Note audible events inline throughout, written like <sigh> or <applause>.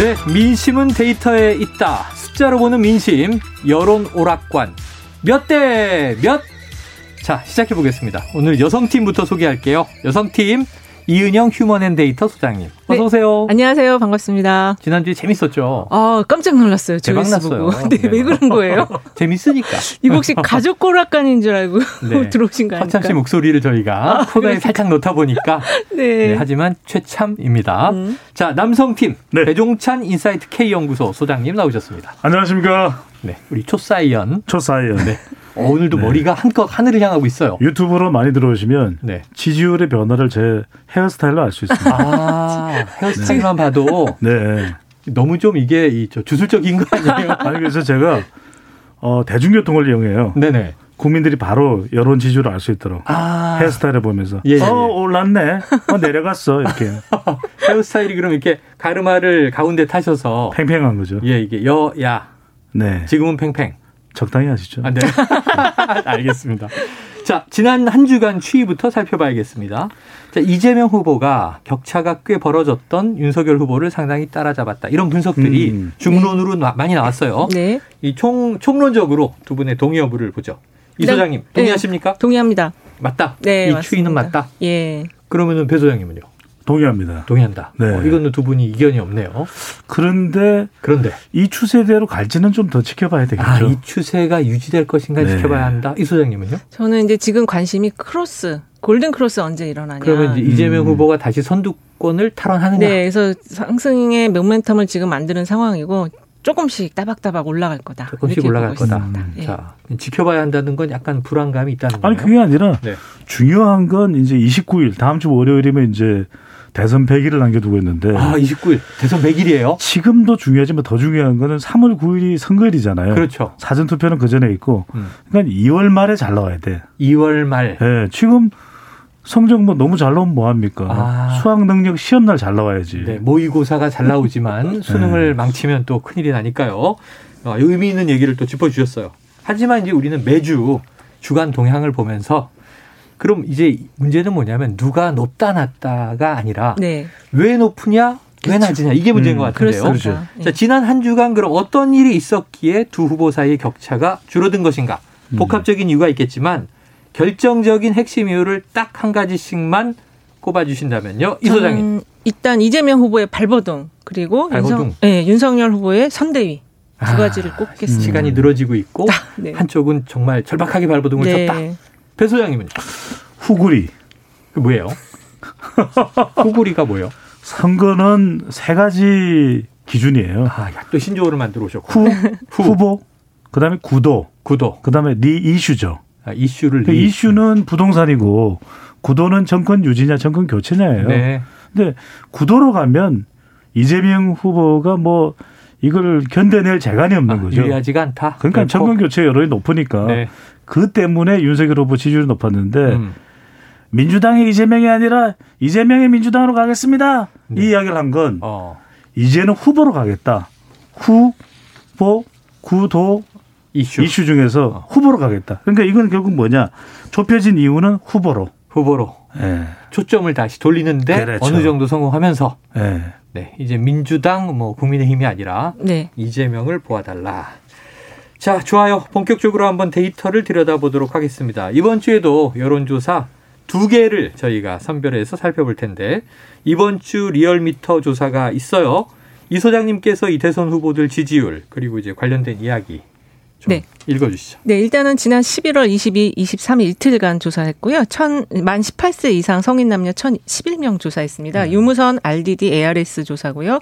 네, 민심은 데이터에 있다. 숫자로 보는 민심, 여론 오락관. 몇 대 몇? 자, 시작해 보겠습니다. 오늘 여성팀부터 소개할게요. 여성팀 이은영 휴먼앤데이터 소장님. 어서 네. 오세요. 안녕하세요. 반갑습니다. 지난주에 재밌었죠? 아, 깜짝 놀랐어요. 대박 났어요. 네, <laughs> 네, 왜 그런 거예요? <laughs> 재밌으니까. 이거 혹시 가족 꼬락관인 줄 알고 <laughs> 네. 들어오신 거 아닙니까? 허참 씨 목소리를 저희가 아, 코너에 그러니까. 살짝 놓다 보니까 네. 네. 하지만 최참입니다. 음. 자, 남성팀 네. 배종찬 인사이트 K연구소 소장님 나오셨습니다. 안녕하십니까? 네, 우리 초사이언. 초사이언. 네. 어, 오늘도 네. 머리가 한껏 하늘을 향하고 있어요. 유튜브로 많이 들어오시면 네. 지지율의 변화를 제 헤어스타일로 알 수 있습니다. 아, 헤어스타일만 네. 봐도 네. 너무 좀 이게 이 주술적인 거 아니에요? <laughs> 아니 그래서 제가 어, 대중교통을 이용해요. 네네. 국민들이 바로 여론 지지율을 알수 있도록 아. 헤어스타일을 보면서 예, 예. 어 올랐네 어 내려갔어 이렇게 <laughs> 헤어스타일이 그럼 이렇게 가르마를 가운데 타셔서 팽팽한 거죠. 예 이게 여야 네 지금은 팽팽 적당히 하시죠. 아, 네. <laughs> 알겠습니다. 자, 지난 한 주간 추이부터 살펴봐야겠습니다. 자, 이재명 후보가 격차가 꽤 벌어졌던 윤석열 후보를 상당히 따라잡았다. 이런 분석들이 음. 중론으로 네. 많이 나왔어요. 네. 이 총, 총론적으로 두 분의 동의 여부를 보죠. 이 네. 소장님, 동의하십니까? 네. 동의합니다. 맞다. 네. 이 맞습니다. 추이는 맞다. 예. 그러면은 배 소장님은요? 동의합니다. 동의한다. 네. 어, 이거는 두 분이 이견이 없네요. 그런데 그런데 이 추세대로 갈지는 좀 더 지켜봐야 되겠죠. 아, 이 추세가 유지될 것인가 네. 지켜봐야 한다. 이 소장님은요? 저는 이제 지금 관심이 크로스 골든 크로스 언제 일어나냐. 그러면 이제 이재명 음. 후보가 다시 선두권을 탈환하느냐. 네, 그래서 상승의 모멘텀을 지금 만드는 상황이고 조금씩 따박따박 올라갈 거다. 조금씩 올라갈 거다. 음. 자, 지켜봐야 한다는 건 약간 불안감이 있다는 거예요. 아니 그게 아니라 네. 중요한 건 이제 29일 다음 주 월요일이면 이제 대선 100일을 남겨두고 있는데. 아, 29일. 대선 100일이에요? 지금도 중요하지만 더 중요한 거는 3월 9일이 선거일이잖아요. 그렇죠. 사전 투표는 그 전에 있고. 음. 그러니까 2월 말에 잘 나와야 돼. 2월 말. 예. 네, 지금 성적 뭐 너무 잘 나오면 뭐 합니까? 아. 수학 능력 시험 날 잘 나와야지. 네, 모의고사가 잘 나오지만 <laughs> 수능을 네. 망치면 또 큰일이 나니까요. 어, 의미 있는 얘기를 또 짚어주셨어요. 하지만 이제 우리는 매주 주간 동향을 보면서 그럼 이제 문제는 뭐냐면 누가 높다 낮다가 아니라 네. 왜 높으냐 왜 그렇죠. 낮으냐 이게 문제인 음, 것 같은데요. 그렇죠. 자, 예. 지난 한 주간 그럼 어떤 일이 있었기에 두 후보 사이의 격차가 줄어든 것인가? 음. 복합적인 이유가 있겠지만 결정적인 핵심 이유를 딱 한 가지씩만 꼽아주신다면요, 이 소장님. 일단 이재명 후보의 발버둥 그리고 발버둥. 윤석, 네, 윤석열 후보의 선대위 두 아, 가지를 꼽겠습니다. 시간이 늘어지고 있고 아, <laughs> 네. 한쪽은 정말 절박하게 발버둥을 네. 쳤다. 배 소장님은요? 후구리. 그 뭐예요? <laughs> 후구리가 뭐예요? 선거는 세 가지 기준이에요. 아, 또 신조어를 만들어 오셨고. <laughs> 후, 후 보, 그다음에 구도, 구도, 그다음에 리 이슈죠. 아, 이슈를 그 이슈는 부동산이고 구도는 정권 유지냐 정권 교체냐예요. 네. 근데 구도로 가면 이재명 후보가 뭐 이걸 견뎌낼 재간이 없는 아, 거죠. 유리하지가 않다. 그러니까 정권 교체 여론이 높으니까 네. 그 때문에 윤석열 후보 지지율이 높았는데 음. 민주당의 이재명이 아니라 이재명의 민주당으로 가겠습니다. 네. 이 이야기를 한건 어. 이제는 후보로 가겠다. 후보 구도 이슈, 이슈 중에서 어. 후보로 가겠다. 그러니까 이건 결국 뭐냐 좁혀진 이유는 후보로. 후보로. 네. 초점을 다시 돌리는데 그렇죠. 어느 정도 성공하면서 네. 네. 이제 민주당 뭐 국민의힘이 아니라 네. 이재명을 보아달라. 자, 좋아요. 본격적으로 한번 데이터를 들여다보도록 하겠습니다. 이번 주에도 여론조사 두 개를 저희가 선별해서 살펴볼 텐데 이번 주 리얼미터 조사가 있어요. 이 소장님께서 이 대선 후보들 지지율 그리고 이제 관련된 이야기 네. 읽어주시죠. 네, 일단은 지난 11월 22, 23일 이틀간 조사했고요. 천, 만 18세 이상 성인 남녀 1,011명 조사했습니다. 음. 유무선 RDD ARS 조사고요.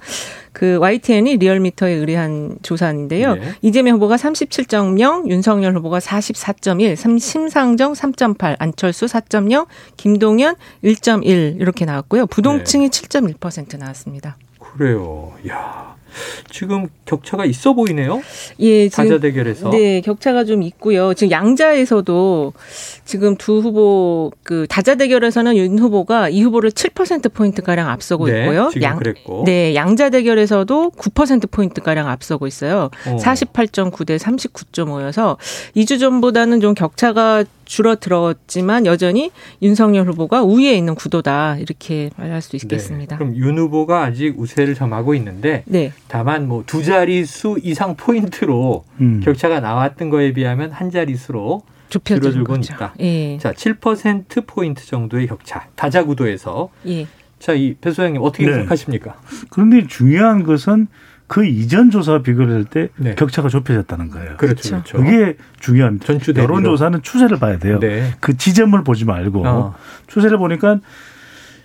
그 YTN이 리얼미터에 의뢰한 조사인데요. 네. 이재명 후보가 37.0, 윤석열 후보가 44.1, 심상정 3.8, 안철수 4.0, 김동연 1.1 이렇게 나왔고요. 부동층이 네. 7.1% 나왔습니다. 그래요. 야. 지금 격차가 있어 보이네요. 예, 지금, 다자 대결에서. 네, 격차가 좀 있고요. 지금 양자에서도 지금 두 후보 그 다자 대결에서는 윤 후보가 이 후보를 7% 포인트 가량 앞서고 네, 있고요. 지금 양, 그랬고. 네, 양자 대결에서도 9% 포인트 가량 앞서고 있어요. 어. 48.9 대 39.5여서 2주 전보다는 좀 격차가 줄어들었지만 여전히 윤석열 후보가 우위에 있는 구도다 이렇게 말할 수 있겠습니다. 네, 그럼 윤 후보가 아직 우세를 점하고 있는데 네. 다만 뭐 두 자릿수 이상 포인트로 음. 격차가 나왔던 거에 비하면 한 자릿수로 줄어들고 있다. 예. 자, 7% 포인트 정도의 격차. 다자 구도에서. 예. 자, 이 배 소장님 어떻게 네. 생각하십니까? 그런데 중요한 것은 그 이전 조사와 비교를 할때 네. 격차가 좁혀졌다는 거예요. 그렇죠. 그렇죠. 그게 중요합니다. 전추 여론조사는 추세를 봐야 돼요. 네. 그 지점을 보지 말고 어. 추세를 보니까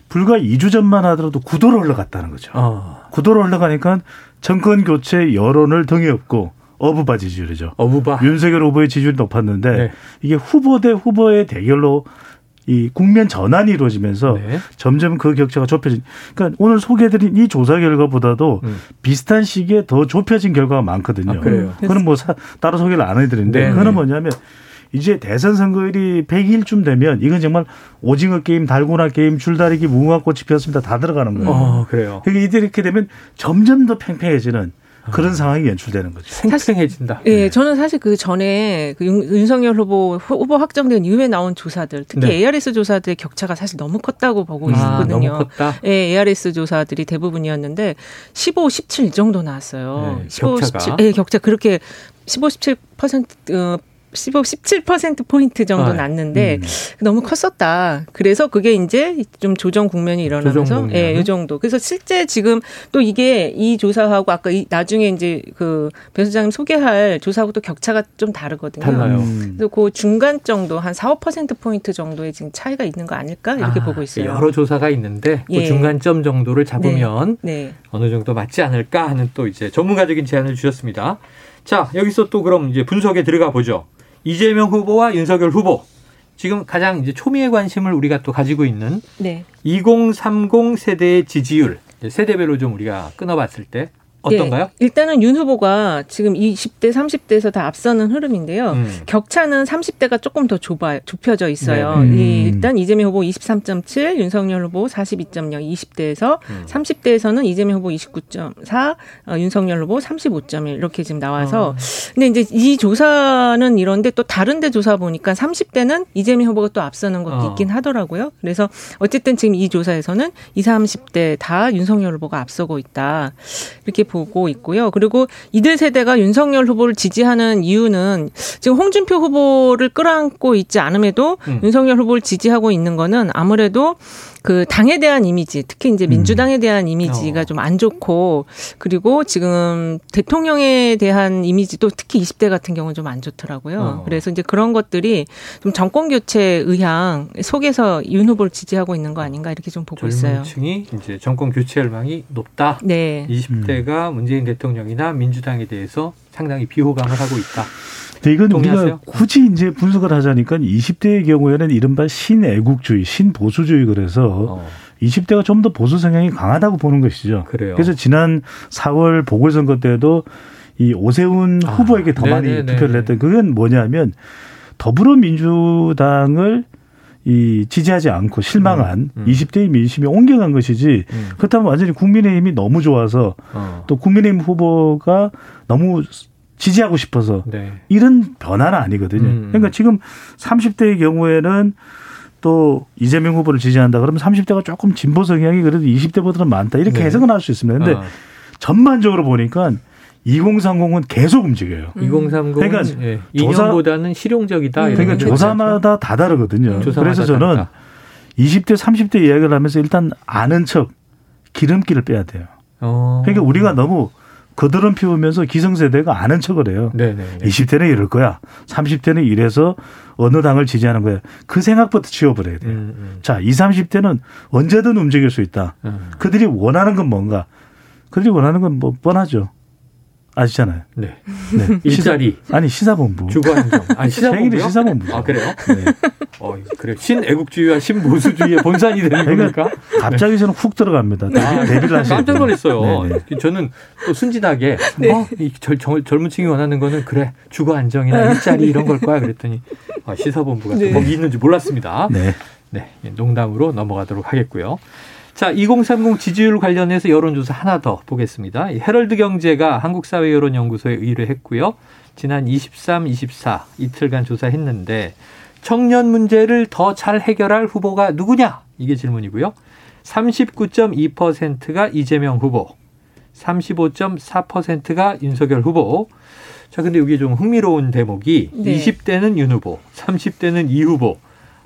불과 2주 전만 하더라도 구도로 올라갔다는 거죠. 어. 구도로 올라가니까 정권 교체 여론을 등에 업고 어부바 지지율이죠. 어부바. 윤석열 후보의 지지율이 높았는데 네. 이게 후보 대 후보의 대결로 이 국면 전환이 이루어지면서 네. 점점 그 격차가 좁혀진. 그러니까 오늘 소개해드린 이 조사 결과보다도 음. 비슷한 시기에 더 좁혀진 결과가 많거든요. 아, 그래요. 그건 뭐 사, 따로 소개를 안 해드리는데 네. 그거는 뭐냐면 이제 대선 선거일이 100일쯤 되면 이건 정말 오징어 게임, 달고나 게임, 줄다리기, 무궁화꽃이 피었습니다. 다 들어가는 거예요. 어, 그래요. 그러니까 이렇게 되면 점점 더 팽팽해지는 그런 상황이 연출되는 거죠. 생생해진다. 예, 네. 저는 사실 그 전에 그 윤, 석열 후보 후보 확정된 이후에 나온 조사들, 특히 네. ARS 조사들의 격차가 사실 너무 컸다고 보고 아, 있거든요. 너무 컸다. 예, ARS 조사들이 대부분이었는데 15, 17 정도 나왔어요. 네, 15, 격차가. 17, 예, 격차 그렇게 15, 17% 어, 15, 17% 포인트 정도 아, 났는데 음. 너무 컸었다. 그래서 그게 이제 좀 조정 국면이 일어나면서 예, 이 정도. 그래서 실제 지금 또 이게 이 조사하고 아까 이 나중에 이제 그 배 소장님 소개할 조사하고 또 격차가 좀 다르거든요. 달라요. 음. 그래서 그 중간 정도 한 4, 5% 포인트 정도의 지금 차이가 있는 거 아닐까 이렇게 아, 보고 있어요. 여러 조사가 있는데 그 예. 그 중간점 정도를 잡으면 네. 네. 어느 정도 맞지 않을까 하는 또 이제 전문가적인 제안을 주셨습니다. 자, 여기서 또 그럼 이제 분석에 들어가 보죠. 이재명 후보와 윤석열 후보 지금 가장 이제 초미의 관심을 우리가 또 가지고 있는 네. 2030 세대의 지지율 세대별로 좀 우리가 끊어봤을 때 어떤가요? 네, 일단은 윤 후보가 지금 20대, 30대에서 다 앞서는 흐름인데요. 음. 격차는 30대가 조금 더 좁아 좁혀져 있어요. 네. 음. 일단 이재명 후보 23.7, 윤석열 후보 42.0, 20대에서 음. 30대에서는 이재명 후보 29.4, 어, 윤석열 후보 35.1 이렇게 지금 나와서 어. 근데 이제 이 조사는 이런데 또 다른데 조사 보니까 30대는 이재명 후보가 또 앞서는 것도 어. 있긴 하더라고요. 그래서 어쨌든 지금 이 조사에서는 20, 30대 다 윤석열 후보가 앞서고 있다. 이렇게 보고 있고요. 그리고 이들 세대가 윤석열 후보를 지지하는 이유는 지금 홍준표 후보를 끌어안고 있지 않음에도 음. 윤석열 후보를 지지하고 있는 거는 아무래도 그 당에 대한 이미지, 특히 이제 민주당에 대한 이미지가 어. 좀안 좋고 그리고 지금 대통령에 대한 이미지도 특히 20대 같은 경우는 좀 안 좋더라고요. 어. 그래서 이제 그런 것들이 좀 정권 교체 의향 속에서 윤 후보를 지지하고 있는 거 아닌가 이렇게 좀 보고 있어요. 층이 이제 정권 교체 열망이 높다. 네. 20대가 문재인 대통령이나 민주당에 대해서 상당히 비호감을 하고 있다. 네, 이건 동의하세요? 우리가 굳이 이제 분석을 하자니까 20대의 경우에는 이른바 신애국주의, 신보수주의 그래서 어. 20대가 좀 더 보수 성향이 강하다고 보는 것이죠. 그래요. 그래서 지난 4월 보궐선거 때도 이 오세훈 아, 후보에게 더 많이 네네네. 투표를 했던 그건 뭐냐면 더불어민주당을 이 지지하지 않고 실망한 음, 음. 20대의 민심이 옮겨간 것이지 음. 그렇다면 완전히 국민의힘이 너무 좋아서 어. 또 국민의힘 후보가 너무 지지하고 싶어서 네. 이런 변화는 아니거든요. 음. 그러니까 지금 30대의 경우에는 또 이재명 후보를 지지한다 그러면 30대가 조금 진보 성향이 그래도 20대보다는 많다 이렇게 네. 해석은 할 수 있습니다. 근데 어. 전반적으로 보니까 2030은 계속 움직여요. 음. 2030은 그러니까 예, 2년보다는 실용적이다. 그러니까 조사마다 다 다르거든요. 그래서 저는 다르다. 20대, 30대 이야기를 하면서 일단 아는 척 기름기를 빼야 돼요. 어. 그러니까 우리가 너무 그들은 피우면서 기성세대가 아는 척을 해요. 네네. 20대는 이럴 거야. 30대는 이래서 어느 당을 지지하는 거야. 그 생각부터 지워버려야 돼요. 음, 음. 자, 20, 30대는 언제든 움직일 수 있다. 음. 그들이 원하는 건 뭔가? 그들이 원하는 건 뭐 뻔하죠. 아시잖아요. 네. 네. 일자리. 시사, 아니, 시사본부. 주거안정. 아니, <laughs> 시사본부. 시사본부. 아, 그래요? 네. 어, 그래요. 신애국주의와 신보수주의의 본산이 되는 그러니까 겁니까? 갑자기 저는 훅 들어갑니다. 네. 데뷔를 하시고. 깜짝 놀랐어요. 네네. 네. 저는 또 순진하게, 네. 어, 이 젊, 젊은 층이 원하는 거는 그래, 주거안정이나 일자리 이런 걸 거야. 그랬더니, 아, 시사본부가 네. 거기 있는지 몰랐습니다. 네. 네. 농담으로 넘어가도록 하겠고요. 자, 2030 지지율 관련해서 여론조사 하나 더 보겠습니다. 헤럴드 경제가 한국사회여론연구소에 의뢰했고요. 지난 23, 24 이틀간 조사했는데 청년 문제를 더 잘 해결할 후보가 누구냐? 이게 질문이고요. 39.2%가 이재명 후보, 35.4%가 윤석열 후보. 자, 근데 이게 좀 흥미로운 대목이 네. 20대는 윤 후보, 30대는 이 후보,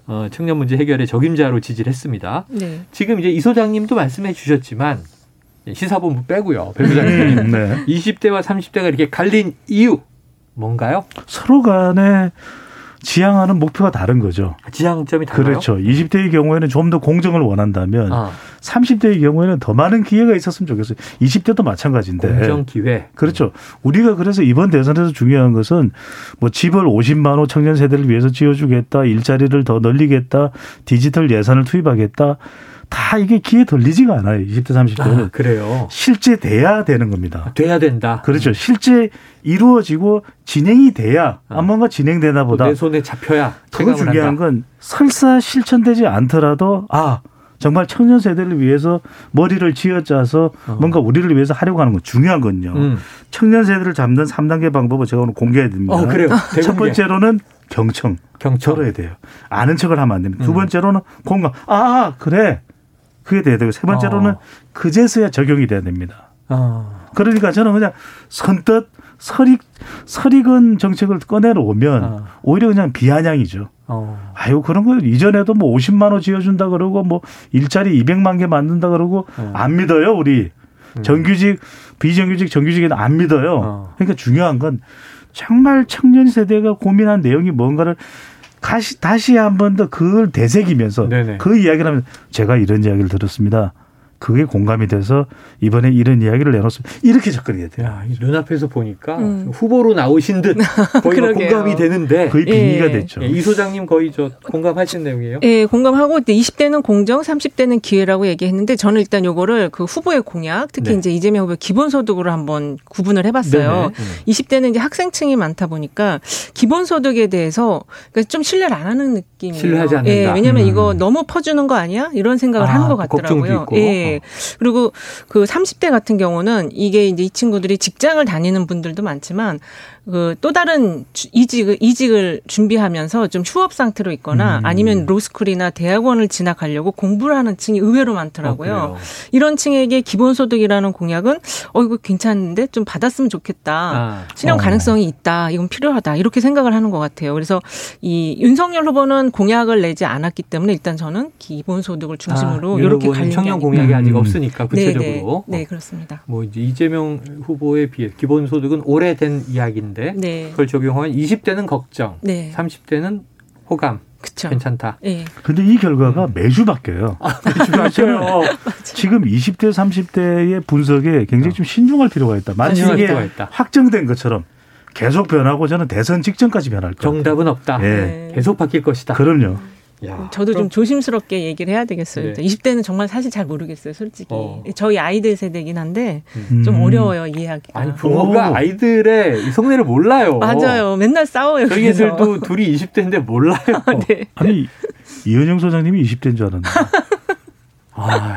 어, 청년 문제 해결의 적임자로 지지를 했습니다. 네. 지금 이제 이 소장님도 말씀해 주셨지만 시사본부 빼고요. 배부장님. 음, 네. 20대와 30대가 이렇게 갈린 이유 뭔가요? 서로 간에 지향하는 목표가 다른 거죠. 지향점이 달라요? 그렇죠. 20대의 경우에는 좀 더 공정을 원한다면 아. 30대의 경우에는 더 많은 기회가 있었으면 좋겠어요. 20대도 마찬가지인데. 공정 기회. 그렇죠. 우리가 그래서 이번 대선에서 중요한 것은 뭐 집을 50만 호 청년 세대를 위해서 지어주겠다, 일자리를 더 늘리겠다, 디지털 예산을 투입하겠다. 다 이게 기회 돌리지가 않아요. 20대, 30대는. 아, 그래요. 실제 돼야 되는 겁니다. 돼야 된다. 그렇죠. 실제 이루어지고 진행이 돼야 아. 뭔가 진행되나 보다. 내 손에 잡혀야. 더 중요한 한다. 건 설사 실천되지 않더라도 아, 정말 청년 세대를 위해서 머리를 쥐어짜서 어. 뭔가 우리를 위해서 하려고 하는 건 중요한 건요. 음. 청년 세대를 잡는 3단계 방법을 제가 오늘 공개해 드립니다. 어, 그래요. <laughs> 첫 번째로는 경청. 경청. 들어야 돼요. 아는 척을 하면 안 됩니다. 두 음. 번째로는 공감. 아, 그래. 그게 돼야 되고 세 번째로는 어. 그제서야 적용이 돼야 됩니다. 어. 그러니까 저는 그냥 선뜻 설익 설익은 정책을 꺼내놓으면 어. 오히려 그냥 비아냥이죠. 어. 아유 그런 거 이전에도 뭐 50만 원 지어준다 그러고 뭐 일자리 200만 개 만든다 그러고 어. 안 믿어요 우리 음. 정규직 비정규직 정규직에는 안 믿어요. 어. 그러니까 중요한 건 정말 청년 세대가 고민한 내용이 뭔가를 다시 다시 한 번 더 그걸 되새기면서 네네. 그 이야기를 하면 제가 이런 이야기를 들었습니다. 그게 공감이 돼서 이번에 이런 이야기를 내놓습니다. 이렇게 접근해야 돼요. 야, 눈앞에서 보니까 음. 후보로 나오신 듯 <laughs> 거의 공감이 되는데 거의 빙의가 예. 됐죠. 예, 이 소장님 거의 저 공감하신 내용이에요? 예, 공감하고 20대는 공정, 30대는 기회라고 얘기했는데 저는 일단 요거를 그 후보의 공약, 특히 네. 이제 이재명 후보 기본소득으로 한번 구분을 해봤어요. 네 20대는 이제 학생층이 많다 보니까 기본소득에 대해서 그러니까 좀 신뢰를 안 하는 느낌이에요. 신뢰하지 않는다. 예, 왜냐하면 음. 이거 너무 퍼주는 거 아니야? 이런 생각을 아, 하는 것 같더라고요. 예. 네. 그리고 그 30대 같은 경우는 이게 이제 이 친구들이 직장을 다니는 분들도 많지만 그또 다른 이직을 이직을 준비하면서 좀 휴업 상태로 있거나 음. 아니면 로스쿨이나 대학원을 진학하려고 공부를 하는 층이 의외로 많더라고요. 어, 이런 층에게 기본소득이라는 공약은 어 이거 괜찮은데 좀 받았으면 좋겠다. 아. 실현 어. 가능성이 있다. 이건 필요하다. 이렇게 생각을 하는 것 같아요. 그래서 이 윤석열 후보는 공약을 내지 않았기 때문에 일단 저는 기본소득을 중심으로 아, 이렇게 관련 청년 공약이 아직 음. 없으니까. 구체적으로. 네, 네, 네, 그렇습니다. 뭐 이제 이재명 후보에 비해 기본소득은 오래된 이야기인데. 있는데 네. 그걸 적용하면 20대는 걱정, 네. 30대는 호감. 그쵸. 괜찮다. 예. 근데 이 결과가 음. 매주 바뀌어요. 아, 매주 바뀌어요. <laughs> 지금 20대, 30대의 분석에 굉장히 어. 좀 신중할 필요가 있다. 마치 이게 확정된 것처럼 계속 변하고 저는 대선 직전까지 변할 거예요. 정답은 없다. 예. 네. 계속 바뀔 것이다. 그럼요. 야, 저도 그럼, 좀 조심스럽게 얘기를 해야 되겠어요. 네. 20대는 정말 사실 잘 모르겠어요, 솔직히. 어. 저희 아이들 세대긴 한데 음. 좀 어려워요, 이해하기가. 아니, 부모가 오. 아이들의 속내를 몰라요. 맞아요. 맨날 싸워요. 저희 애들도 둘이 20대인데 몰라요. <laughs> 네. 아니, 이은영 소장님이 20대인 줄 알았는데. <laughs> 아,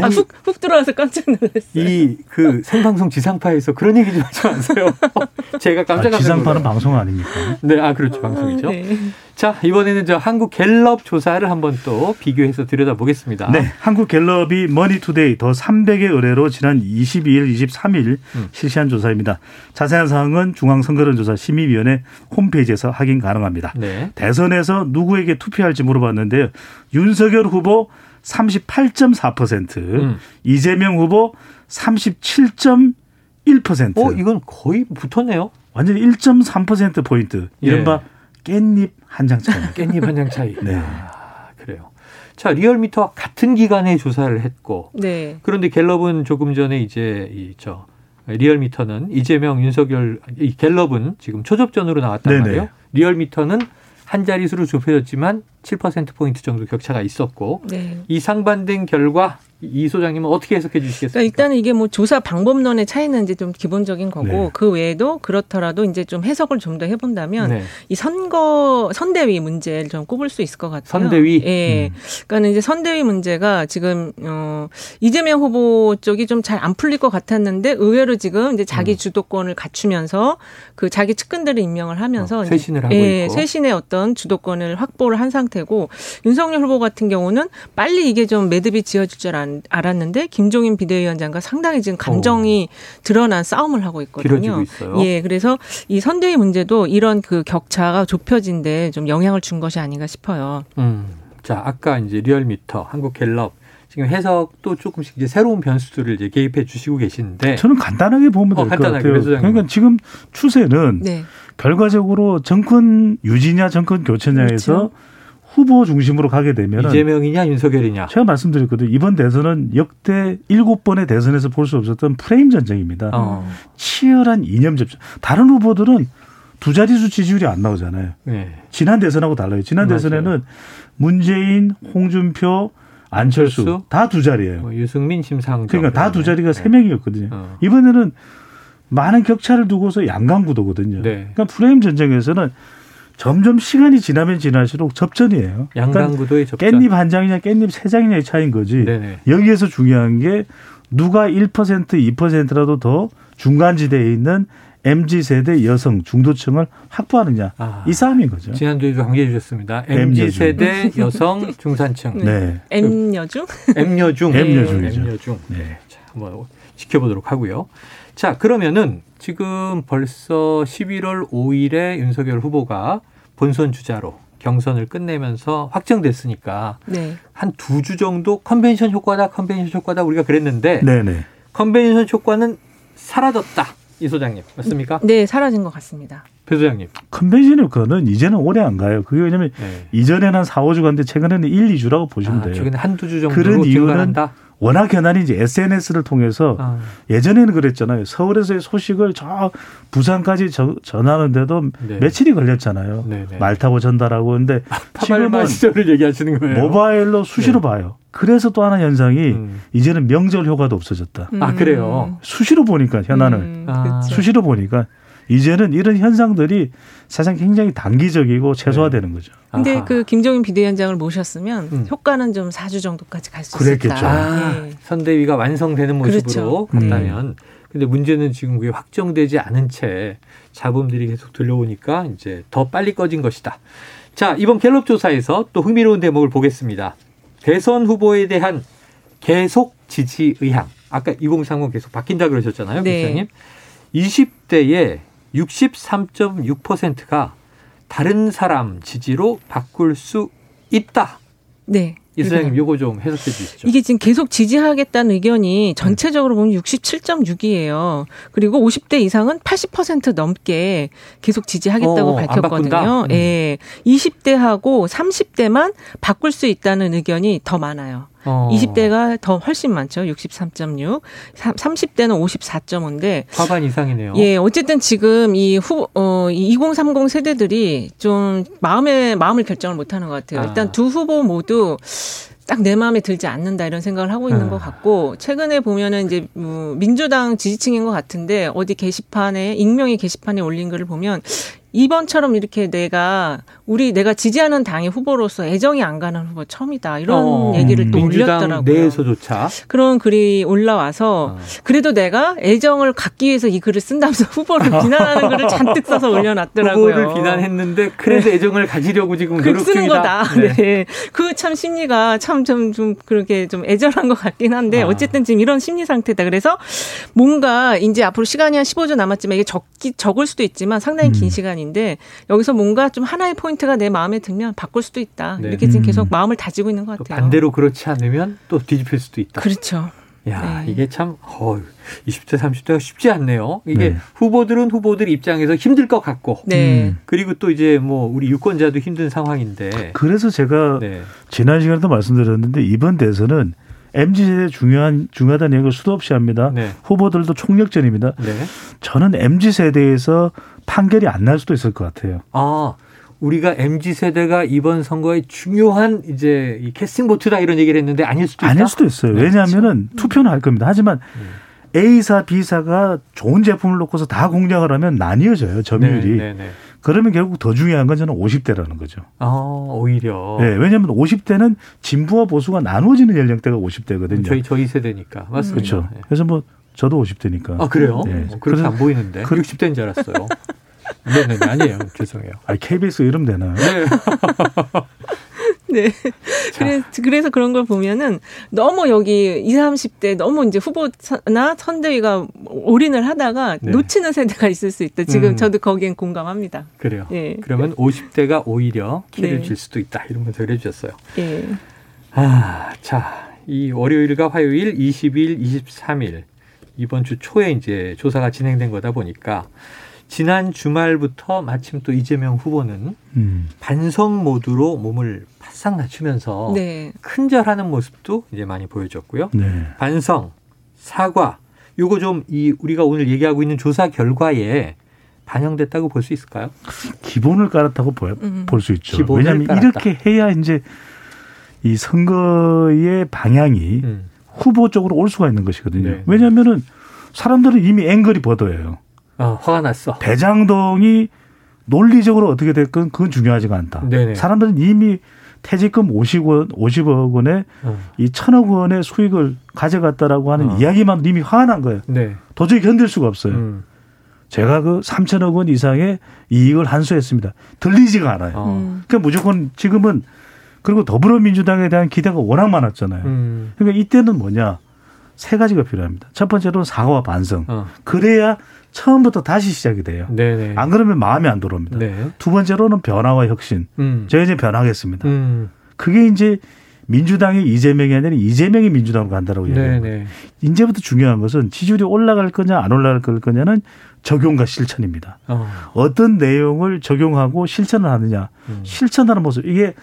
아, 훅, 훅 들어와서 깜짝 놀랐어요. 이 그 생방송 지상파에서 그런 얘기 좀 하지 마세요. <laughs> 제가 깜짝 놀랐어요. 아, 지상파는 방송 아닙니까? 네, 아 그렇죠 방송이죠. 네. 자 이번에는 저 한국 갤럽 조사를 한번 또 비교해서 들여다보겠습니다. 네, 한국 갤럽이 머니투데이 더 300의 의뢰로 지난 22일, 23일 음. 실시한 조사입니다. 자세한 사항은 중앙선거여론조사 심의위원회 홈페이지에서 확인 가능합니다. 네. 대선에서 누구에게 투표할지 물어봤는데요. 윤석열 후보 38.4%, 음. 이재명 후보 37.1%. 어, 이건 거의 붙었네요. 완전히 1.3% 포인트. 이른바 예. 깻잎 한 장 차이. <laughs> 깻잎 한 장 차이. 네. 아, 그래요. 자, 리얼미터와 같은 기간에 조사를 했고. 네. 그런데 갤럽은 조금 전에 이제 이저 리얼미터는 이재명, 윤석열, 이 갤럽은 지금 초접전으로 나왔단 네네. 말이에요. 리얼미터는 한 자릿수로 좁혀졌지만 7%포인트 정도 격차가 있었고 네. 이 상반된 결과 이 소장님은 어떻게 해석해 주시겠습니까? 그러니까 일단은 이게 뭐 조사 방법론의 차이는 이제 좀 기본적인 거고 네. 그 외에도 그렇더라도 이제 좀 해석을 좀 더 해본다면 네. 이 선거 선대위 문제를 좀 꼽을 수 있을 것 같아요. 선대위. 예. 음. 그러니까 이제 선대위 문제가 지금 어 이재명 후보 쪽이 좀 잘 안 풀릴 것 같았는데 의외로 지금 이제 자기 음. 주도권을 갖추면서 그 자기 측근들을 임명을 하면서 어, 쇄신을 하고 예, 있고 쇄신의 어떤 주도권을 확보를 한 상태고 윤석열 후보 같은 경우는 빨리 이게 좀 매듭이 지어질 줄 안. 알았는데 김종인 비대위원장과 상당히 지금 감정이 오. 드러난 싸움을 하고 있거든요. 예, 그래서 이 선대위 문제도 이런 그 격차가 좁혀진데 좀 영향을 준 것이 아닌가 싶어요. 음. 자, 아까 이제 리얼미터, 한국갤럽 지금 해석도 조금씩 이제 새로운 변수들을 이제 개입해 주시고 계시는데 저는 간단하게 보면 될것 어, 같아요. 그러니까 지금 추세는 네. 결과적으로 정권 유지냐 정권 교체냐에서 그렇죠. 후보 중심으로 가게 되면 이재명이냐 윤석열이냐 제가 말씀드렸거든요. 이번 대선은 역대 일곱 번의 대선에서 볼 수 없었던 프레임 전쟁입니다. 어. 치열한 이념 접전. 다른 후보들은 두 자릿수 지지율이 안 나오잖아요. 네. 지난 대선하고 달라요. 지난 맞아요. 대선에는 문재인, 홍준표, 안철수, 다두 자리예요. 뭐 유승민, 심상정. 그러니까 다 두 자리가 세 네. 명이었거든요. 어. 이번에는 많은 격차를 두고서 양강구도거든요. 네. 그러니까 프레임 전쟁에서는 점점 시간이 지나면 지날수록 접전이에요. 양강구도의 그러니까 접전. 깻잎 한 장이냐 깻잎 세 장이냐의 차이인 거지. 네네. 여기에서 중요한 게 누가 1% 2%라도 더 중간 지대에 있는 MZ 세대 여성 중도층을 확보하느냐 아, 이 싸움인 거죠. 지난주에도 강조해 주셨습니다. MZ 세대 여성 중산층. 네. M여중? M여중. M여중이죠. M여중. 네. 자, 한번 지켜보도록 하고요. 자, 그러면은 지금 벌써 11월 5일에 윤석열 후보가 본선 주자로 경선을 끝내면서 확정됐으니까 네. 한두 주 정도 컨벤션 효과다, 컨벤션 효과다 우리가 그랬는데 네네. 컨벤션 효과는 사라졌다. 이 소장님 맞습니까? 네, 사라진 것 같습니다. 배 소장님. 컨벤션 효과는 이제는 오래 안 가요. 그게 왜냐면 네. 이전에는 한 4, 5주 갔는데 최근에는 1, 2주라고 보시면 아, 돼요. 최근에 한두 주 정도 그런 이유는 한다? 워낙 현안이 이제 SNS를 통해서 아. 예전에는 그랬잖아요. 서울에서의 소식을 저 부산까지 저, 전하는데도 네. 며칠이 걸렸잖아요. 네네. 네. 말 타고 전달하고 근데 아, 지금은 시절을 얘기하시는 거예요. 모바일로 수시로 네. 봐요. 그래서 또 하나 현상이 음. 이제는 명절 효과도 없어졌다. 음. 아 그래요? 수시로 보니까 현안을 음. 아. 수시로 보니까 이제는 이런 현상들이 사실 굉장히 단기적이고 최소화되는 네. 거죠. 근데 아하. 그 김종인 비대위원장을 모셨으면 음. 효과는 좀 4주 정도까지 갈 수 있겠죠. 아, 네. 선대위가 완성되는 모습으로 그렇죠. 갔다면 음. 근데 문제는 지금 그게 확정되지 않은 채 잡음들이 계속 들려오니까 이제 더 빨리 꺼진 것이다. 자, 이번 갤럽 조사에서 또 흥미로운 대목을 보겠습니다. 대선 후보에 대한 계속 지지 의향. 아까 2030 계속 바뀐다 그러셨잖아요, 네. 부장님. 20대에 63.6%가 다른 사람 지지로 바꿀 수 있다. 네. 이 소장님 요거 좀 해석해 주시죠. 이게 지금 계속 지지하겠다는 의견이 전체적으로 보면 67.6이에요. 그리고 50대 이상은 80% 넘게 계속 지지하겠다고 어, 밝혔거든요. 예. 음. 네. 20대하고 30대만 바꿀 수 있다는 의견이 더 많아요. 어. 20대가 더 훨씬 많죠. 63.6. 30대는 54.5인데 과반 이상이네요. 예, 어쨌든 지금 이 후, 어, 2030 세대들이 좀 마음에, 마음을 결정을 못 하는 것 같아요. 아. 일단 두 후보 모두 딱내 마음에 들지 않는다 이런 생각을 하고 있는 아. 것 같고 최근에 보면은 이제 뭐 민주당 지지층인 것 같은데 어디 게시판에 익명의 게시판에 올린 글을 보면 이번처럼 이렇게 내가 우리 내가 지지하는 당의 후보로서 애정이 안 가는 후보 처음이다 이런 어, 얘기를 또 올렸더라고요. 내에서조차 그런 글이 올라와서 어. 그래도 내가 애정을 갖기 위해서 이 글을 쓴다면서 <laughs> 후보를 비난하는 글을 잔뜩 써서 올려놨더라고요. 후보를 비난했는데 그래도 네. 애정을 가지려고 지금 노력 쓰는 거다. 네. 네. 그 참 심리가 참좀좀 그렇게 좀 애절한 것 같긴 한데 아. 어쨌든 지금 이런 심리 상태다. 그래서 뭔가 이제 앞으로 시간이 한 15주 남았지만 이게 적기 적을 수도 있지만 상당히 긴 음. 시간 인데 여기서 뭔가 좀 하나의 포인트 멘트가 내 마음에 들면 바꿀 수도 있다. 네. 이렇게 지금 계속 음. 마음을 다지고 있는 것 같아요. 반대로 그렇지 않으면 또 뒤집힐 수도 있다. 그렇죠. 야, 네. 이게 참, 어, 20대, 30대가 쉽지 않네요. 이게 네. 후보들은 후보들 입장에서 힘들 것 같고. 네. 음. 그리고 또 이제 뭐, 우리 유권자도 힘든 상황인데. 그래서 제가 네. 지난 시간에도 말씀드렸는데 이번 대선은 MZ 세대 중요한 중요하다는 얘기를 수도 없이 합니다. 네. 후보들도 총력전입니다. 네. 저는 MZ 세대에서 판결이 안 날 수도 있을 것 같아요. 아. 우리가 MZ 세대가 이번 선거에 중요한 이제 이 캐스팅 보트다 이런 얘기를 했는데 아닐 수도 있다. 아닐 수도 있어요. 네, 왜냐하면은 그렇죠. 투표는 할 겁니다. 하지만 네. A사, B사가 좋은 제품을 놓고서 다 공략을 하면 나뉘어져요. 점유율이. 네, 네, 네. 그러면 결국 더 중요한 건 저는 50대라는 거죠. 아, 오히려. 네, 왜냐하면 50대는 진보와 보수가 나누어지는 연령대가 50대거든요. 저희 저희 세대니까 맞습니다. 그렇죠. 네. 그래서 뭐 저도 50대니까. 아 그래요? 네. 어, 그렇게 안 보이는데. 60대인 줄 알았어요. 네 네 아니에요. 죄송해요. 아 KBS 이름 되나요? 네. <laughs> 네. <laughs> 그래서, 그래서 그런 걸 보면은 너무 여기 20, 30대 너무 이제 후보나 선대위가 올인을 하다가 네. 놓치는 세대가 있을 수 있다. 지금 음. 저도 거기엔 공감합니다. 그래요. 예. 그러면 50대가 오히려 키를 네. 줄 수도 있다. 이런 분석을 해주셨어요. 예. 아, 자. 이 월요일과 화요일 20일, 23일 이번 주 초에 이제 조사가 진행된 거다 보니까 지난 주말부터 마침 또 이재명 후보는 음. 반성 모드로 몸을 바싹 낮추면서 네. 큰절하는 모습도 이제 많이 보여줬고요. 네. 반성, 사과, 요거 좀 이 우리가 오늘 얘기하고 있는 조사 결과에 반영됐다고 볼 수 있을까요? 기본을 깔았다고 음. 볼수 있죠. 왜냐하면 깔았다. 이렇게 해야 이제 이 선거의 방향이 음. 후보 쪽으로 올 수가 있는 것이거든요. 네. 왜냐하면은 사람들은 이미 앵글이 버어요 어, 화가 났어. 대장동이 논리적으로 어떻게 됐건 그건 중요하지가 않다. 네네. 사람들은 이미 퇴직금 50원, 50억 원에 어. 이 천억 원의 수익을 가져갔다라고 하는 어. 이야기만 이미 화가 난 거예요. 네. 도저히 견딜 수가 없어요. 음. 제가 그 3천억 원 이상의 이익을 한수했습니다. 들리지가 않아요. 어. 음. 그러니까 무조건 지금은 그리고 더불어민주당에 대한 기대가 워낙 많았잖아요. 음. 그러니까 이때는 뭐냐 세 가지가 필요합니다. 첫 번째로는 사과와 반성. 어. 그래야 처음부터 다시 시작이 돼요. 네네. 안 그러면 마음이 안 들어옵니다. 네. 두 번째로는 변화와 혁신. 음. 제가 이제 변하겠습니다. 음. 그게 이제 민주당이 이재명이 아니라 이재명이 민주당으로 간다라고 얘기해요. 이제부터 중요한 것은 지지율이 올라갈 거냐 안 올라갈 거냐는 적용과 실천입니다. 어. 떤 내용을 적용하고 실천을 하느냐. 음. 실천하는 모습. 이게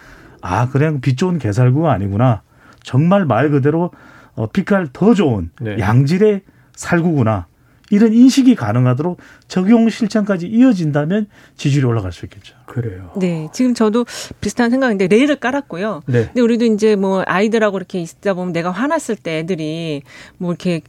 아 그냥 빛 좋은 개살구가 아니구나. 정말 말 그대로 어, 빛깔 더 좋은 네. 양질의 살구구나. 이런 인식이 가능하도록 적용 실천까지 이어진다면 지지율이 올라갈 수 있겠죠. 그래요. 네, 지금 저도 비슷한 생각인데 레일을 깔았고요. 네. 근데 우리도 이제 뭐 아이들하고 이렇게 있다 보면 내가 화났을 때 애들이 뭐 이렇게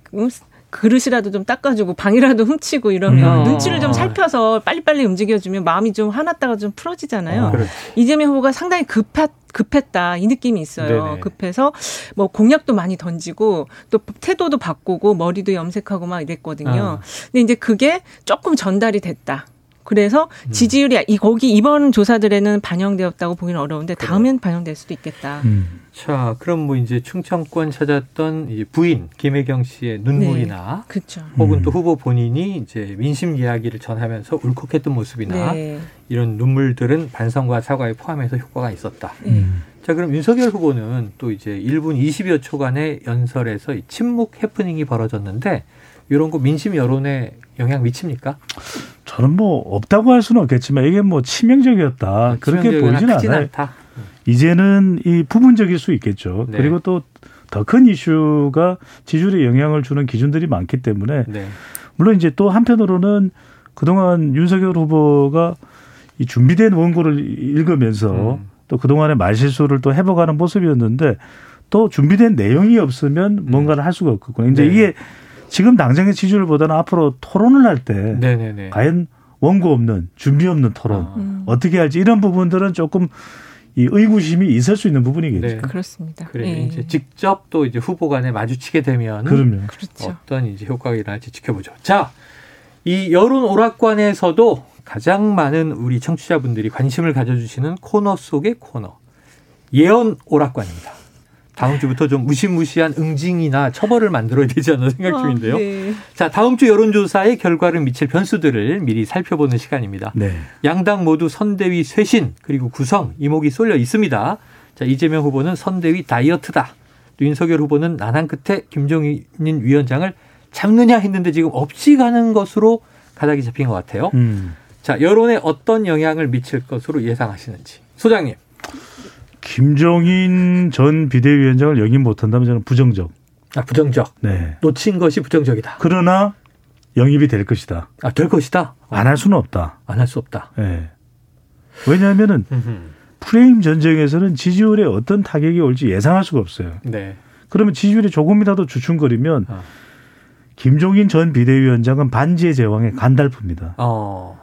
그릇이라도 좀 닦아주고 방이라도 훔치고 이러면 음. 눈치를 좀 살펴서 빨리빨리 움직여주면 마음이 좀 화났다가 좀 풀어지잖아요. 아, 이재명 후보가 상당히 급하, 급했다 이 느낌이 있어요. 네네. 급해서 뭐 공약도 많이 던지고 또 태도도 바꾸고 머리도 염색하고 막 이랬거든요. 아. 근데 이제 그게 조금 전달이 됐다. 그래서 음. 지지율이 이 거기 이번 조사들에는 반영되었다고 보기는 어려운데 다음엔 반영될 수도 있겠다. 음. 자, 그럼 뭐 이제 충청권 찾았던 이 부인 김혜경 씨의 눈물이나, 네, 그렇죠. 혹은 음. 또 후보 본인이 이제 민심 이야기를 전하면서 울컥했던 모습이나 네. 이런 눈물들은 반성과 사과에 포함해서 효과가 있었다. 음. 자, 그럼 윤석열 후보는 또 이제 1분 20여 초간의 연설에서 침묵 해프닝이 벌어졌는데 이런 거 민심 여론에 영향 미칩니까? 저는 뭐 없다고 할 수는 없겠지만 이게 뭐 치명적이었다 그렇게 보이지는 않아요. 않다. 이제는 이 부분적일 수 있겠죠. 네. 그리고 또 더 큰 이슈가 지지율에 영향을 주는 기준들이 많기 때문에 네. 물론 이제 또 한편으로는 그동안 윤석열 후보가 이 준비된 원고를 읽으면서 음. 또 그동안의 말실수를 또 해보가는 모습이었는데 또 준비된 내용이 없으면 음. 뭔가를 할 수가 없거든요. 이제 네. 이게 지금 당장의 지지율보다는 앞으로 토론을 할 때 과연 원고 없는 준비 없는 토론 아. 어떻게 할지 이런 부분들은 조금 이 의구심이 있을 수 있는 부분이겠죠. 네. 그렇습니다. 그래 네. 이제 직접 또 이제 후보 간에 마주치게 되면 그럼요. 그렇죠. 어떤 이제 효과가 일어날지 지켜보죠. 자, 이 여론 오락관에서도 가장 많은 우리 청취자분들이 관심을 가져주시는 코너 속의 코너 예언 오락관입니다. 다음 주부터 좀 무시무시한 응징이나 처벌을 만들어야 되지 않나 생각 아, 중인데요. 아, 네. 자, 다음 주 여론조사의 결과를 미칠 변수들을 미리 살펴보는 시간입니다. 네. 양당 모두 선대위 쇄신 그리고 구성 이목이 쏠려 있습니다. 자, 이재명 후보는 선대위 다이어트다. 또 윤석열 후보는 난한 끝에 김종인 위원장을 잡느냐 했는데 지금 없이 가는 것으로 가닥이 잡힌 것 같아요. 음. 자, 여론에 어떤 영향을 미칠 것으로 예상하시는지. 소장님. 김종인 전 비대위원장을 영입 못한다면 저는 부정적. 아 부정적. 네. 놓친 것이 부정적이다. 그러나 영입이 될 것이다. 아 될 것이다. 안 할 수는 없다. 안 할 수 없다. 네. 왜냐하면은 프레임 전쟁에서는 지지율에 어떤 타격이 올지 예상할 수가 없어요. 네. 그러면 지지율이 조금이라도 주춤거리면 어. 김종인 전 비대위원장은 반지의 제왕의 간달프입니다. 어.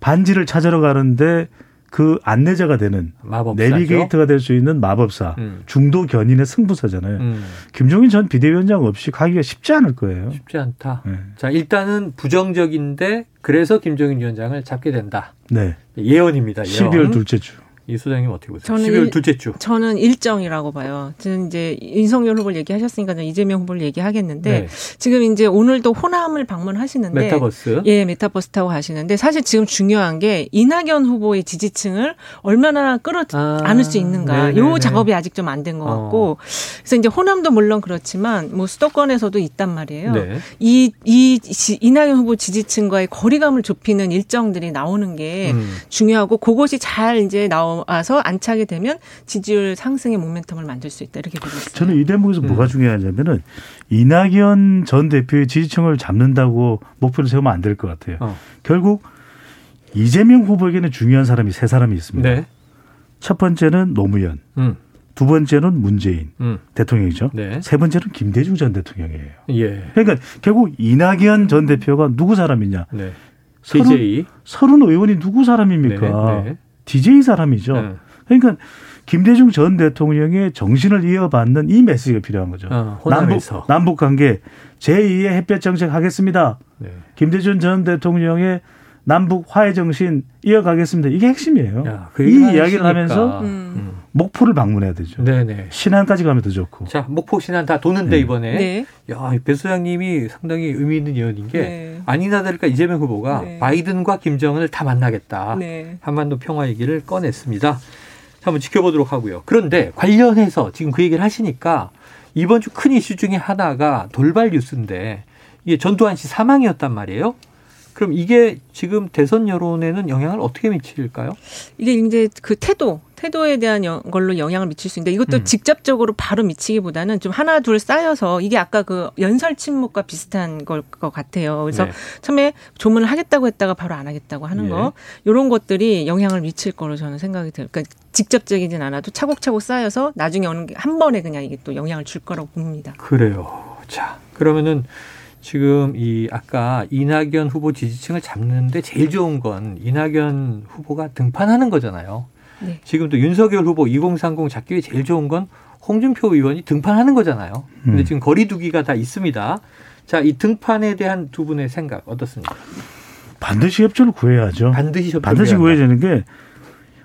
반지를 찾으러 가는데 그 안내자가 되는 마법사죠? 내비게이터가 될 수 있는 마법사 음. 중도 견인의 승부사잖아요. 음. 김종인 전 비대위원장 없이 가기가 쉽지 않을 거예요. 쉽지 않다. 네. 자 일단은 부정적인데 그래서 김종인 위원장을 잡게 된다. 네. 예언입니다. 예언. 12월 둘째 주. 이 소장님 어떻게 보세요? 저는 12월 둘째 주. 저는 일정이라고 봐요. 저는 이제 윤석열 후보를 얘기하셨으니까 저는 이재명 후보를 얘기하겠는데 네. 지금 이제 오늘도 호남을 방문하시는데 메타버스. 예, 메타버스 타고 가시는데 사실 지금 중요한 게 이낙연 후보의 지지층을 얼마나 끌어 아, 안을 수 있는가. 네네네. 요 작업이 아직 좀 안 된것 어. 같고. 어. 그래서 이제 호남도 물론 그렇지만 뭐 수도권에서도 있단 말이에요. 네. 이, 이 이낙연 후보 지지층과의 거리감을 좁히는 일정들이 나오는 게 음. 중요하고 그것이 잘 이제 나오 와서 안착이 되면 지지율 상승의 모멘텀을 만들 수 있다 이렇게 보고 있습니다. 저는 이 대목에서 음. 뭐가 중요하냐면은 이낙연 전 대표의 지지층을 잡는다고 목표를 세우면 안 될 것 같아요. 어. 결국 이재명 후보에게는 중요한 사람이 세 사람이 있습니다. 네. 첫 번째는 노무현. 음. 두 번째는 문재인 음. 대통령이죠. 네. 세 번째는 김대중 전 대통령이에요. 예. 그러니까 결국 이낙연 전 대표가 누구 사람이냐? 네. 서른, 서른 의원이 누구 사람입니까? 네. 네. DJ 사람이죠. 네. 그러니까 김대중 전 대통령의 정신을 이어받는 이 메시지가 필요한 거죠. 어, 남북 남북 관계 제2의 햇볕 정책 하겠습니다. 네. 김대중 전 대통령의 남북 화해 정신 이어가겠습니다. 이게 핵심이에요. 야, 그 이 이야기를 하시니까. 하면서 음. 목포를 방문해야 되죠. 네네. 신안까지 가면 더 좋고. 자, 목포 신안 다 도는데 네. 이번에. 네. 야, 배 소장님이 상당히 의미 있는 예언인 게 네. 아니나 다를까 이재명 후보가 네. 바이든과 김정은을 다 만나겠다. 네. 한반도 평화 얘기를 꺼냈습니다. 한번 지켜보도록 하고요. 그런데 관련해서 지금 그 얘기를 하시니까 이번 주 큰 이슈 중에 하나가 돌발 뉴스인데 이게 전두환 씨 사망이었단 말이에요. 그럼 이게 지금 대선 여론에는 영향을 어떻게 미칠까요? 이게 이제 그 태도, 태도에 대한 걸로 영향을 미칠 수 있는데 이것도 음. 직접적으로 바로 미치기보다는 좀 하나 둘 쌓여서 이게 아까 그 연설 침묵과 비슷한 걸 것 같아요. 그래서 네. 처음에 조문을 하겠다고 했다가 바로 안 하겠다고 하는 네. 거 이런 것들이 영향을 미칠 거로 저는 생각이 들어요. 그러니까 직접적이진 않아도 차곡차곡 쌓여서 나중에 오는 게한 번에 그냥 이게 또 영향을 줄 거라고 봅니다. 그래요. 자, 그러면은 지금 이 아까 이낙연 후보 지지층을 잡는데 제일 좋은 건 이낙연 후보가 등판하는 거잖아요. 네. 지금 또 윤석열 후보 2030 잡기 위해 제일 좋은 건 홍준표 의원이 등판하는 거잖아요. 근데 음. 지금 거리두기가 다 있습니다. 자, 이 등판에 대한 두 분의 생각 어떻습니까? 반드시 협조를 구해야죠. 반드시 협조 반드시 구해야 되는 게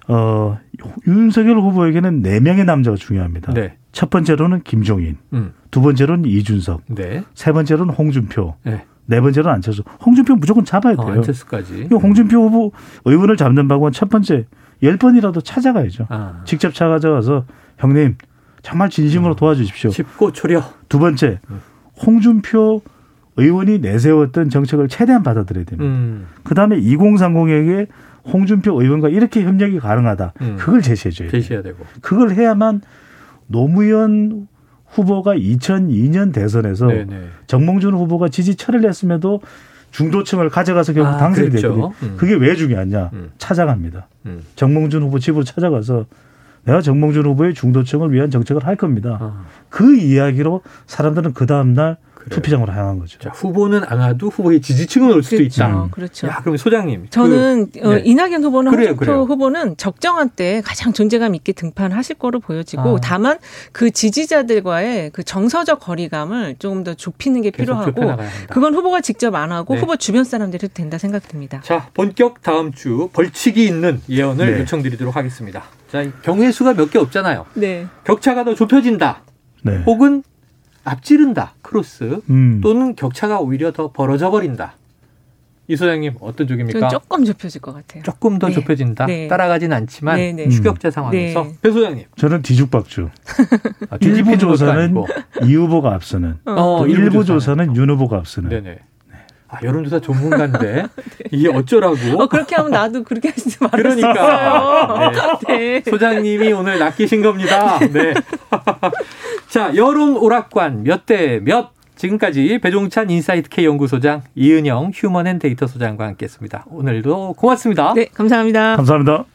어, 윤석열 후보에게는 네 명의 남자가 중요합니다. 네. 첫 번째로는 김종인, 음. 두 번째로는 이준석, 네. 세 번째로는 홍준표, 네. 네 번째로는 안철수. 홍준표 무조건 잡아야 어, 돼요. 어, 안철수까지. 홍준표 후보 의원을 잡는 방법은 첫 번째 열 번이라도 찾아가야죠. 아. 직접 찾아가서 형님 정말 진심으로 음. 도와주십시오. 쉽고 초려. 두 번째 음. 홍준표 의원이 내세웠던 정책을 최대한 받아들여야 됩니다. 음. 그 다음에 2030에게 홍준표 의원과 이렇게 협력이 가능하다. 음. 그걸 제시해줘야 돼요. 제시해야 되고. 그걸 해야만 노무현 후보가 2002년 대선에서 네네. 정몽준 후보가 지지철을 냈음에도 중도층을 가져가서 결국 아, 당선이 그랬죠. 됐거든요. 음. 그게 왜 중요하냐? 음. 찾아갑니다. 음. 정몽준 후보 집으로 찾아가서 내가 정몽준 후보의 중도층을 위한 정책을 할 겁니다. 아. 그 이야기로 사람들은 그 다음날 그래요. 투표장으로 향한 거죠. 자, 후보는 안 와도 후보의 지지층은 올 수도 그렇죠. 있다. 그렇죠. 야, 그럼 소장님. 저는 그, 어, 네. 이낙연 후보는 그래요, 그래요. 후보는 적정한 때 가장 존재감 있게 등판하실 거로 보여지고 아. 다만 그 지지자들과의 그 정서적 거리감을 조금 더 좁히는 게 필요하고 그건 후보가 직접 안 하고 네. 후보 주변 사람들이 해도 된다 생각됩니다. 자, 본격 다음 주 벌칙이 있는 예언을 네. 요청드리도록 하겠습니다. 자, 경우의 수가 몇 개 없잖아요. 네. 격차가 더 좁혀진다. 네. 혹은 앞지른다 크로스 음. 또는 격차가 오히려 더 벌어져 버린다. 이 소장님 어떤 쪽입니까? 조금 좁혀질 것 같아요. 조금 더 네. 좁혀진다. 네. 따라가진 않지만 네, 네. 추격자 상황에서 네. 배 소장님. 저는 뒤죽박죽. 아, 일부 조사는 이 후보가 앞서는 어, 또 일부 조사는 윤 후보가 앞서는. 네네. 아, 여론조사 전문가인데 <laughs> 네. 이게 어쩌라고? 어, 그렇게 하면 나도 그렇게 하지 말았어요. 그러니까 네. <laughs> 네. 소장님이 오늘 낚이신 겁니다. 네. <laughs> 자 여론 오락관 몇 대 몇 지금까지 배종찬 인사이트 K 연구소장 이은영 휴먼앤데이터 소장과 함께했습니다. 오늘도 고맙습니다. 네, 감사합니다. 감사합니다.